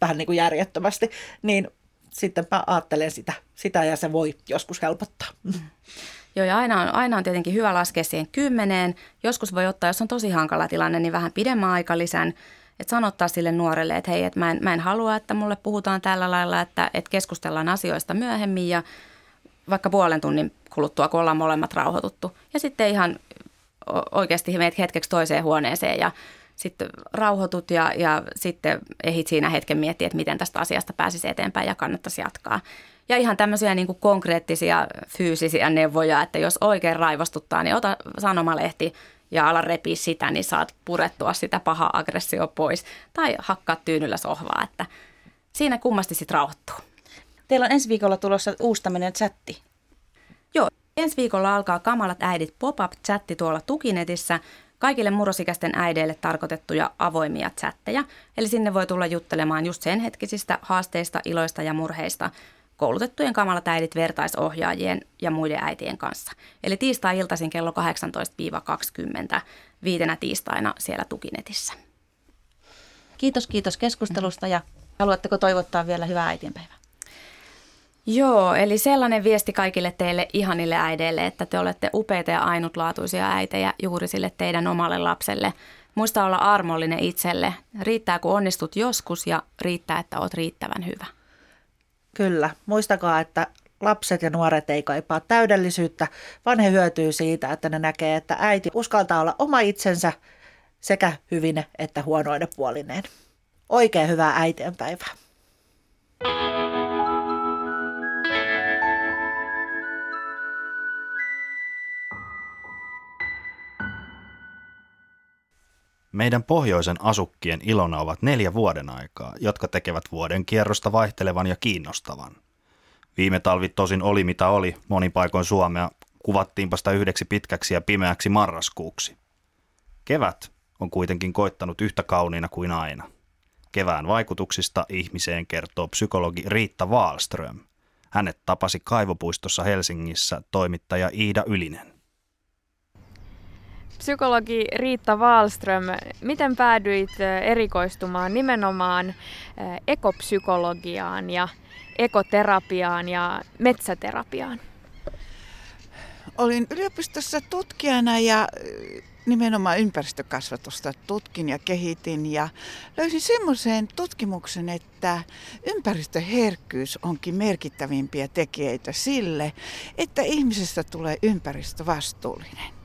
[SPEAKER 10] vähän niin kuin järjettömästi, niin sitten mä ajattelen sitä, sitä ja se voi joskus helpottaa.
[SPEAKER 9] Joo, ja aina on, aina on tietenkin hyvä laskea siihen kymmeneen. Joskus voi ottaa, jos on tosi hankala tilanne, niin vähän pidemmän aikalisän että sanottaa sille nuorelle, että hei, että mä en, mä en halua, että mulle puhutaan tällä lailla, että, että keskustellaan asioista myöhemmin ja vaikka puolen tunnin kuluttua, kun ollaan molemmat rauhoituttu. Ja sitten ihan oikeasti meet hetkeksi toiseen huoneeseen ja sitten rauhoitut ja, ja sitten ehit siinä hetken miettiä, että miten tästä asiasta pääsisi eteenpäin ja kannattaisi jatkaa. Ja ihan tämmöisiä niin kuin konkreettisia fyysisiä neuvoja, että jos oikein raivostuttaa, niin ota sanomalehti, ja ala repiä sitä, niin saat purettua sitä pahaa aggressio pois. Tai hakkaa tyynyllä sohvaa, että siinä kummasti sitten rauhoittuu.
[SPEAKER 7] Teillä on ensi viikolla tulossa uusi tämmöinen chatti.
[SPEAKER 9] Joo, ensi viikolla alkaa Kamalat äidit pop-up-chatti tuolla Tukinetissä. Kaikille murrosikäisten äideille tarkoitettuja avoimia chatteja. Eli sinne voi tulla juttelemaan just sen hetkisistä haasteista, iloista ja murheista – koulutettujen kamalat äidit vertaisohjaajien ja muiden äitien kanssa. Eli tiistai-iltaisin kello 18-20 viitenä tiistaina siellä Tukinetissä.
[SPEAKER 7] Kiitos, kiitos keskustelusta ja haluatteko toivottaa vielä hyvää äitienpäivää?
[SPEAKER 9] Joo, eli sellainen viesti kaikille teille ihanille äideille, että te olette upeita ja ainutlaatuisia äitejä juuri sille teidän omalle lapselle. Muista olla armollinen itselle. Riittää, kun onnistut joskus ja riittää, että oot riittävän hyvä.
[SPEAKER 10] Kyllä. Muistakaa, että lapset ja nuoret ei kaipaa täydellisyyttä, vaan he hyötyy siitä, että ne näkee, että äiti uskaltaa olla oma itsensä sekä hyvine että huonoine puolineen. Oikein hyvää äitienpäivää.
[SPEAKER 8] Meidän pohjoisen asukkien ilona ovat neljä vuoden aikaa, jotka tekevät vuoden kierrosta vaihtelevan ja kiinnostavan. Viime talvi tosin oli mitä oli, monin paikoin Suomea kuvattiinpa sitä yhdeksi pitkäksi ja pimeäksi marraskuuksi. Kevät on kuitenkin koittanut yhtä kauniina kuin aina. Kevään vaikutuksista ihmiseen kertoo psykologi Riitta Wallström. Hänet tapasi kaivopuistossa Helsingissä toimittaja Iida Ylinen.
[SPEAKER 11] Psykologi Riitta Wallström, miten päädyit erikoistumaan nimenomaan ekopsykologiaan ja ekoterapiaan ja metsäterapiaan?
[SPEAKER 12] Olin yliopistossa tutkijana ja nimenomaan ympäristökasvatusta tutkin ja kehitin ja löysin semmoisen tutkimuksen, että ympäristöherkkyys onkin merkittävimpiä tekijöitä sille, että ihmisestä tulee ympäristövastuullinen.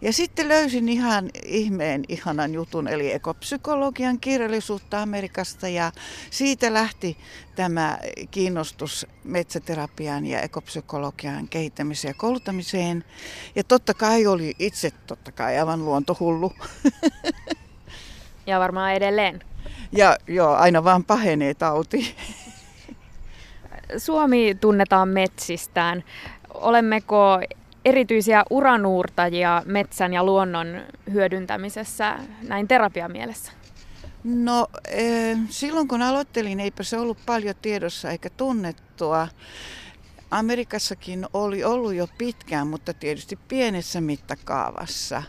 [SPEAKER 12] Ja sitten löysin ihan ihmeen ihanan jutun, eli ekopsykologian kirjallisuutta Amerikasta ja siitä lähti tämä kiinnostus metsäterapian ja ekopsykologian kehittämiseen ja kouluttamiseen. Ja totta kai oli itse totta kai aivan luontohullu.
[SPEAKER 11] Ja varmaan edelleen.
[SPEAKER 12] Ja joo, aina vaan pahenee tauti.
[SPEAKER 11] Suomi tunnetaan metsistään. Olemmeko erityisiä uranuurtajia metsän ja luonnon hyödyntämisessä näin terapiamielessä?
[SPEAKER 12] No eh, silloin kun aloittelin, eipä se ollut paljon tiedossa eikä tunnettua. Amerikassakin oli ollut jo pitkään, mutta tietysti pienessä mittakaavassa.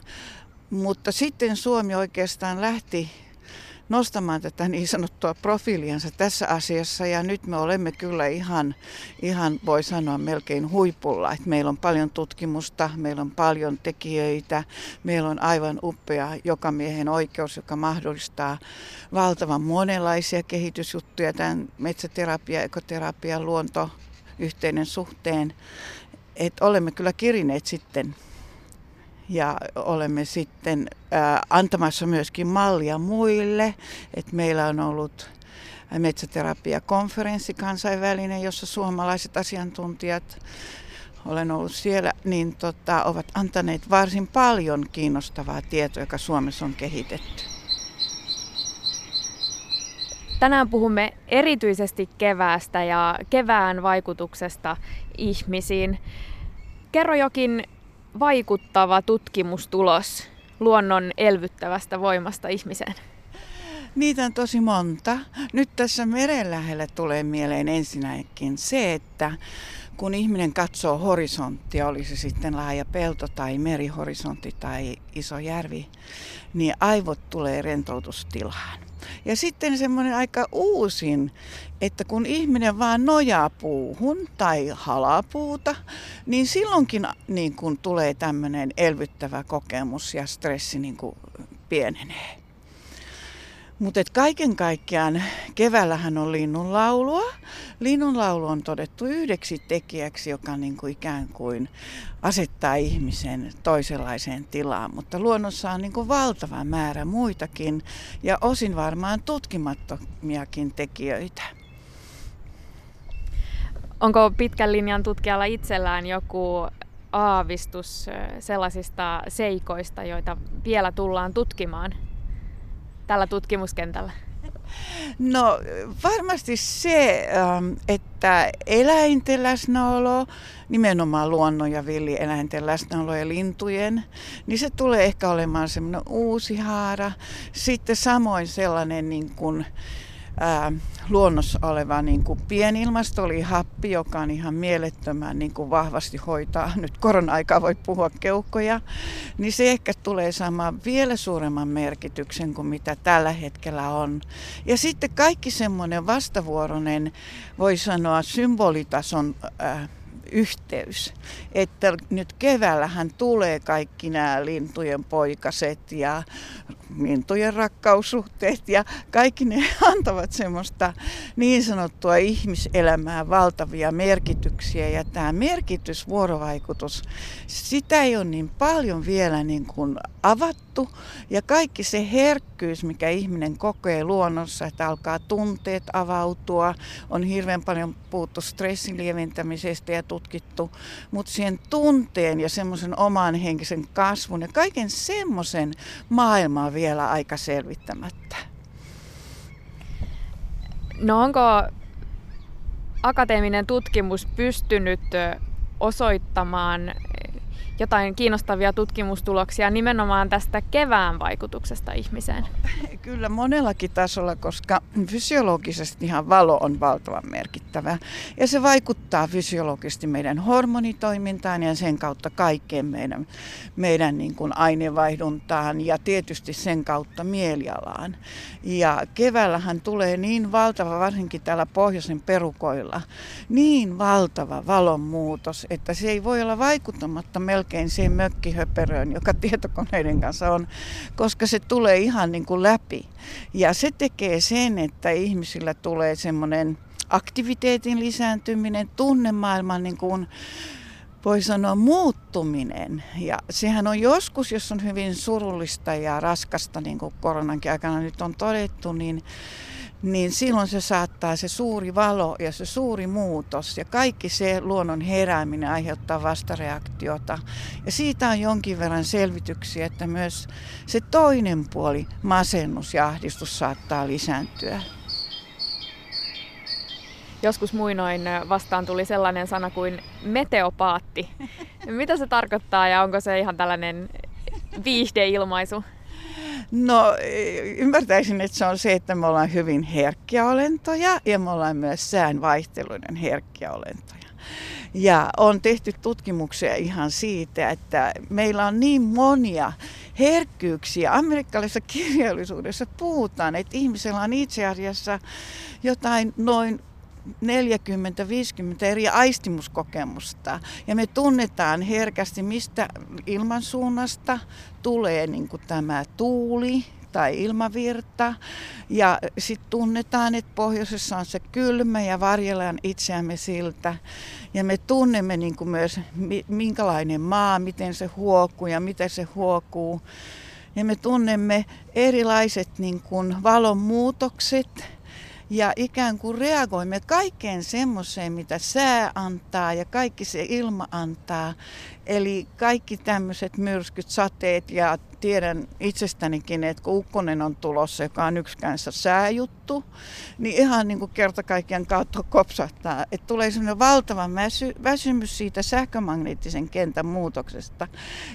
[SPEAKER 12] Mutta sitten Suomi oikeastaan lähti nostamaan tätä niin sanottua profiiliansa tässä asiassa ja nyt me olemme kyllä ihan, ihan voi sanoa melkein huipulla. Että meillä on paljon tutkimusta, meillä on paljon tekijöitä, meillä on aivan upea joka miehen oikeus, joka mahdollistaa valtavan monenlaisia kehitysjuttuja tämän metsäterapia, ekoterapia, luonto, yhteinen suhteen. Että olemme kyllä kirineet sitten ja olemme sitten ää, antamassa myöskin mallia muille. Et meillä on ollut metsäterapiakonferenssi kansainvälinen, jossa suomalaiset asiantuntijat, olen ollut siellä, niin tota, ovat antaneet varsin paljon kiinnostavaa tietoa, joka Suomessa on kehitetty.
[SPEAKER 11] Tänään puhumme erityisesti keväästä ja kevään vaikutuksesta ihmisiin. Kerro jokin vaikuttava tutkimustulos luonnon elvyttävästä voimasta ihmiseen?
[SPEAKER 12] Niitä on tosi monta. Nyt tässä meren lähellä tulee mieleen ensinnäkin se, että kun ihminen katsoo horisonttia, oli se sitten laaja pelto tai merihorisontti tai iso järvi, niin aivot tulee rentoutustilaan. Ja sitten semmoinen aika uusin, että kun ihminen vaan nojaa puuhun tai halaa puuta, niin silloinkin niin kun tulee tämmöinen elvyttävä kokemus ja stressi niin kuin pienenee. Mutta kaiken kaikkiaan keväällähän on linnunlaulua. Linnunlaulu on todettu yhdeksi tekijäksi, joka niin kuin ikään kuin asettaa ihmisen toisenlaiseen tilaan. Mutta luonnossa on niin kuin valtava määrä muitakin ja osin varmaan tutkimattomiakin tekijöitä.
[SPEAKER 11] Onko pitkän linjan tutkijalla itsellään joku aavistus sellaisista seikoista, joita vielä tullaan tutkimaan tällä tutkimuskentällä?
[SPEAKER 12] No varmasti se, ähm, että eläinten läsnäolo, nimenomaan luonnon ja villieläinten läsnäolo ja lintujen, niin se tulee ehkä olemaan semmoinen uusi haara. Sitten samoin sellainen niin kuin ää, luonnossa oleva niin kuin pienilmasto, oli happi, joka on ihan mielettömän niin kuin vahvasti hoitaa, nyt korona-aikaa voi puhua keuhkoja, niin se ehkä tulee saamaan vielä suuremman merkityksen kuin mitä tällä hetkellä on. Ja sitten kaikki semmoinen vastavuoroinen, voi sanoa symbolitason ää, yhteys. Että nyt keväällähän tulee kaikki nämä lintujen poikaset ja lintujen rakkaussuhteet ja kaikki ne antavat semmoista niin sanottua ihmiselämää valtavia merkityksiä ja tämä merkitys, vuorovaikutus, sitä ei ole niin paljon vielä niin kuin avattu ja kaikki se herkkyys, mikä ihminen kokee luonnossa, että alkaa tunteet avautua, on hirveän paljon puhuttu stressin lieventämisestä ja tutkittu, mutta siihen tunteen ja semmoisen oman henkisen kasvun ja kaiken semmoisen maailmaa vielä aika selvittämättä.
[SPEAKER 11] No onko akateeminen tutkimus pystynyt osoittamaan jotain kiinnostavia tutkimustuloksia nimenomaan tästä kevään vaikutuksesta ihmiseen?
[SPEAKER 12] Kyllä monellakin tasolla, koska fysiologisesti ihan valo on valtavan merkittävä. Ja se vaikuttaa fysiologisesti meidän hormonitoimintaan ja sen kautta kaikkeen meidän, meidän niin kuin aineenvaihduntaan ja tietysti sen kautta mielialaan. Ja keväällähän tulee niin valtava, varsinkin täällä pohjoisen perukoilla, niin valtava valonmuutos, että se ei voi olla vaikuttamatta melkein melkein siihen mökkihöperöön, joka tietokoneiden kanssa on, koska se tulee ihan niin kuin läpi. Ja se tekee sen, että ihmisillä tulee semmoinen aktiviteetin lisääntyminen, tunnemaailman niin kuin voi sanoa muuttuminen. Ja sehän on joskus, jos on hyvin surullista ja raskasta, niin kuin koronankin aikana nyt on todettu, niin niin silloin se saattaa se suuri valo ja se suuri muutos ja kaikki se luonnon herääminen aiheuttaa vastareaktiota. Ja siitä on jonkin verran selvityksiä, että myös se toinen puoli, masennus ja ahdistus saattaa lisääntyä.
[SPEAKER 11] Joskus muinoin vastaan tuli sellainen sana kuin meteopaatti. Mitä se tarkoittaa ja onko se ihan tällainen viihdeilmaisu?
[SPEAKER 12] No ymmärtäisin, että se on se, että me ollaan hyvin herkkiä olentoja ja me ollaan myös säänvaihteluiden herkkiä olentoja. Ja on tehty tutkimuksia ihan siitä, että meillä on niin monia herkkyyksiä. Amerikkalaisessa kirjallisuudessa puhutaan, että ihmisellä on itse asiassa jotain noin 40-50 eri aistimuskokemusta. Ja me tunnetaan herkästi, mistä ilmansuunnasta tulee niin kuin tämä tuuli tai ilmavirta. Ja sitten tunnetaan, että pohjoisessa on se kylmä ja varjellaan itseämme siltä. Ja me tunnemme niin kuin myös, minkälainen maa, miten se huokuu ja miten se huokuu. Ja me tunnemme erilaiset niin kuin valon muutokset ja ikään kuin reagoimme kaikkeen semmoiseen, mitä sää antaa ja kaikki se ilma antaa. Eli kaikki tämmöiset myrskyt, sateet ja tiedän itsestänikin, että kun ukkonen on tulossa, joka on yksikänsä sääjuttu, niin ihan niin kuin kerta kaikkiaan kautta kopsahtaa. Että tulee sellainen valtava väsy, väsymys siitä sähkömagneettisen kentän muutoksesta.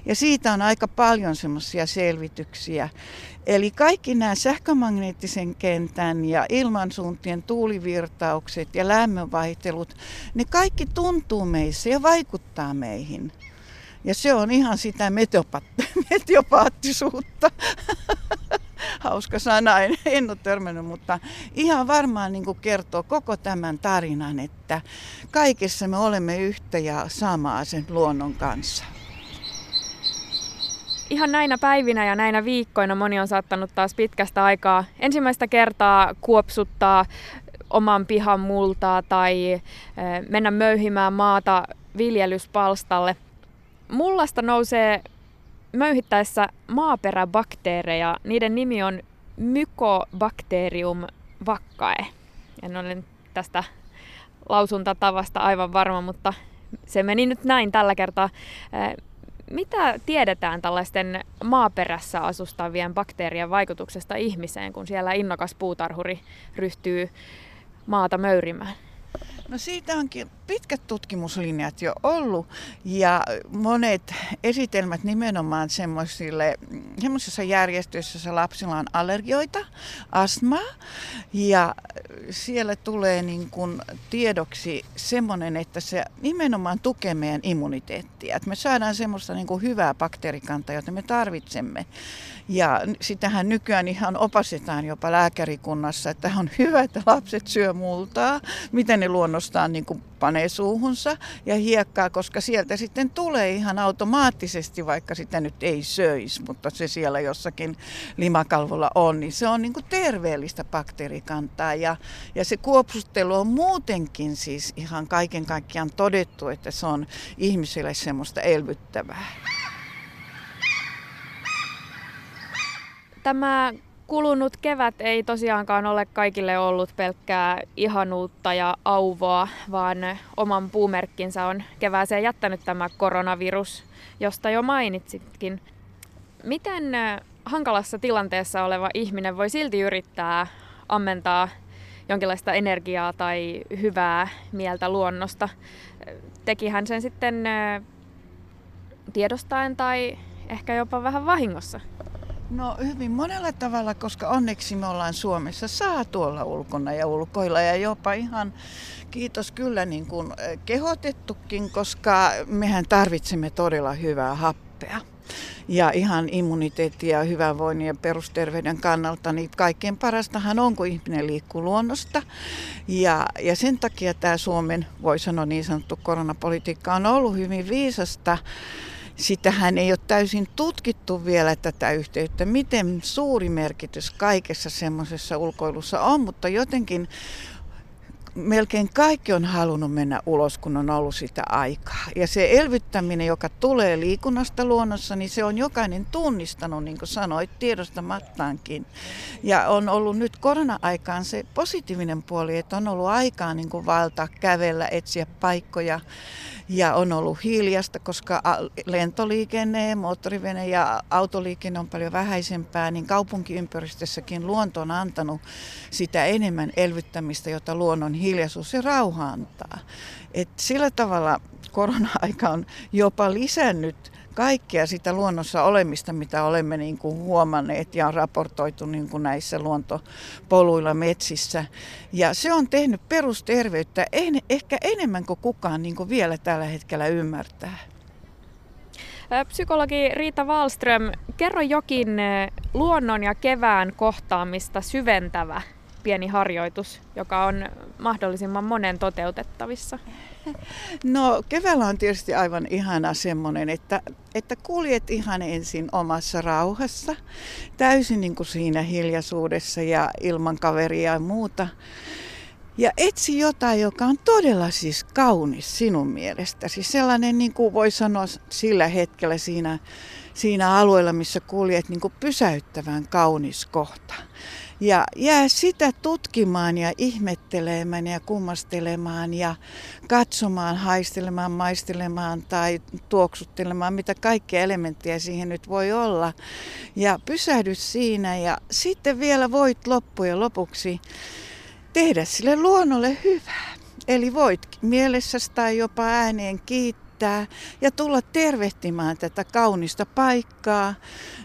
[SPEAKER 12] Ja siitä on aika paljon semmoisia selvityksiä. Eli kaikki nämä sähkömagneettisen kentän ja ilmansuuntien tuulivirtaukset ja lämmönvaihtelut, ne kaikki tuntuu meissä ja vaikuttaa meihin. Ja se on ihan sitä meteopaattisuutta. Hauska sana, en, en ole törmännyt, mutta ihan varmaan niin kertoo koko tämän tarinan, että kaikessa me olemme yhtä ja samaa sen luonnon kanssa.
[SPEAKER 11] Ihan näinä päivinä ja näinä viikkoina moni on saattanut taas pitkästä aikaa ensimmäistä kertaa kuopsuttaa oman pihan multaa tai eh, mennä möyhimään maata viljelyspalstalle – Mullasta nousee möyhittäessä maaperäbakteereja. Niiden nimi on Mycobacterium vaccae. En ole tästä lausuntatavasta aivan varma, mutta se meni nyt näin tällä kertaa. Mitä tiedetään tällaisten maaperässä asustavien bakteerien vaikutuksesta ihmiseen, kun siellä innokas puutarhuri ryhtyy maata möyrimään?
[SPEAKER 12] No siitä onkin pitkät tutkimuslinjat jo ollut ja monet esitelmät nimenomaan semmoisille, semmoisissa järjestöissä, joissa lapsilla on allergioita, astmaa ja siellä tulee niin kuin tiedoksi semmoinen, että se nimenomaan tukee meidän immuniteettia. Että me saadaan semmoista niin kuin hyvää bakteerikantaa, jota me tarvitsemme. Ja sitähän nykyään ihan opastetaan jopa lääkärikunnassa, että on hyvä, että lapset syö multaa, miten ne luonnostaan niin kuin panee suuhunsa ja hiekkaa, koska sieltä sitten tulee ihan automaattisesti, vaikka sitä nyt ei söisi, mutta se siellä jossakin limakalvolla on, niin se on niin kuin terveellistä bakteerikantaa. Ja, ja se kuopsuttelu on muutenkin siis ihan kaiken kaikkiaan todettu, että se on ihmisille semmoista elvyttävää.
[SPEAKER 11] Tämä kulunut kevät ei tosiaankaan ole kaikille ollut pelkkää ihanuutta ja auvoa, vaan oman puumerkkinsä on kevääseen jättänyt tämä koronavirus, josta jo mainitsitkin. Miten hankalassa tilanteessa oleva ihminen voi silti yrittää ammentaa jonkinlaista energiaa tai hyvää mieltä luonnosta? Tekihän sen sitten tiedostaen tai ehkä jopa vähän vahingossa?
[SPEAKER 12] No hyvin monella tavalla, koska onneksi me ollaan Suomessa saatu olla ulkona ja ulkoilla ja jopa ihan kiitos kyllä niin kuin kehotettukin, koska mehän tarvitsemme todella hyvää happea. Ja ihan immuniteetti ja hyvinvoinnin ja perusterveyden kannalta, niin kaikkein parastahan on, kun ihminen liikkuu luonnosta. Ja, ja sen takia tämä Suomen, voi sanoa niin sanottu koronapolitiikka on ollut hyvin viisasta sitähän ei ole täysin tutkittu vielä tätä yhteyttä, miten suuri merkitys kaikessa semmoisessa ulkoilussa on, mutta jotenkin melkein kaikki on halunnut mennä ulos, kun on ollut sitä aikaa. Ja se elvyttäminen, joka tulee liikunnasta luonnossa, niin se on jokainen tunnistanut, niin kuin sanoit, tiedostamattaankin. Ja on ollut nyt korona-aikaan se positiivinen puoli, että on ollut aikaa niin kuin valtaa, kävellä, etsiä paikkoja ja on ollut hiljasta, koska lentoliikenne, moottorivene ja autoliikenne on paljon vähäisempää, niin kaupunkiympäristössäkin luonto on antanut sitä enemmän elvyttämistä, jota luonnon hiljaisuus ja rauha antaa. Et sillä tavalla korona-aika on jopa lisännyt kaikkea sitä luonnossa olemista, mitä olemme niin kuin huomanneet ja on raportoitu niin kuin näissä luontopoluilla metsissä. Ja se on tehnyt perusterveyttä en, ehkä enemmän kuin kukaan niin kuin vielä tällä hetkellä ymmärtää.
[SPEAKER 11] Psykologi Riita Wallström, kerro jokin luonnon ja kevään kohtaamista syventävä pieni harjoitus, joka on mahdollisimman monen toteutettavissa?
[SPEAKER 12] No keväällä on tietysti aivan ihana semmoinen, että, että kuljet ihan ensin omassa rauhassa, täysin niin kuin siinä hiljaisuudessa ja ilman kaveria ja muuta. Ja etsi jotain, joka on todella siis kaunis sinun mielestäsi. Sellainen, niin kuin voi sanoa sillä hetkellä siinä, siinä alueella, missä kuljet, niin kuin pysäyttävän kaunis kohta. Ja jää sitä tutkimaan ja ihmettelemään ja kummastelemaan ja katsomaan, haistelemaan, maistelemaan tai tuoksuttelemaan, mitä kaikkia elementtejä siihen nyt voi olla. Ja pysähdy siinä ja sitten vielä voit loppujen lopuksi tehdä sille luonnolle hyvää. Eli voit mielessäsi tai jopa ääneen kiittää kiittää ja tulla tervehtimään tätä kaunista paikkaa,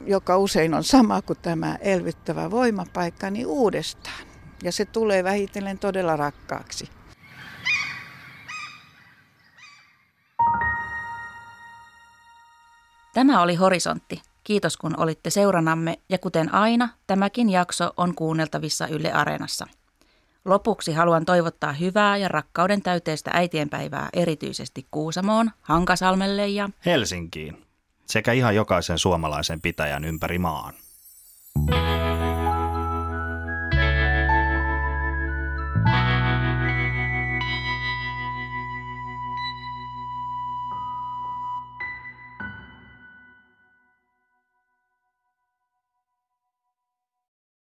[SPEAKER 12] joka usein on sama kuin tämä elvyttävä voimapaikka, niin uudestaan. Ja se tulee vähitellen todella rakkaaksi.
[SPEAKER 7] Tämä oli Horisontti. Kiitos kun olitte seuranamme ja kuten aina, tämäkin jakso on kuunneltavissa Yle Areenassa. Lopuksi haluan toivottaa hyvää ja rakkauden täyteistä äitienpäivää erityisesti Kuusamoon, Hankasalmelle ja
[SPEAKER 8] Helsinkiin sekä ihan jokaisen suomalaisen pitäjän ympäri maan.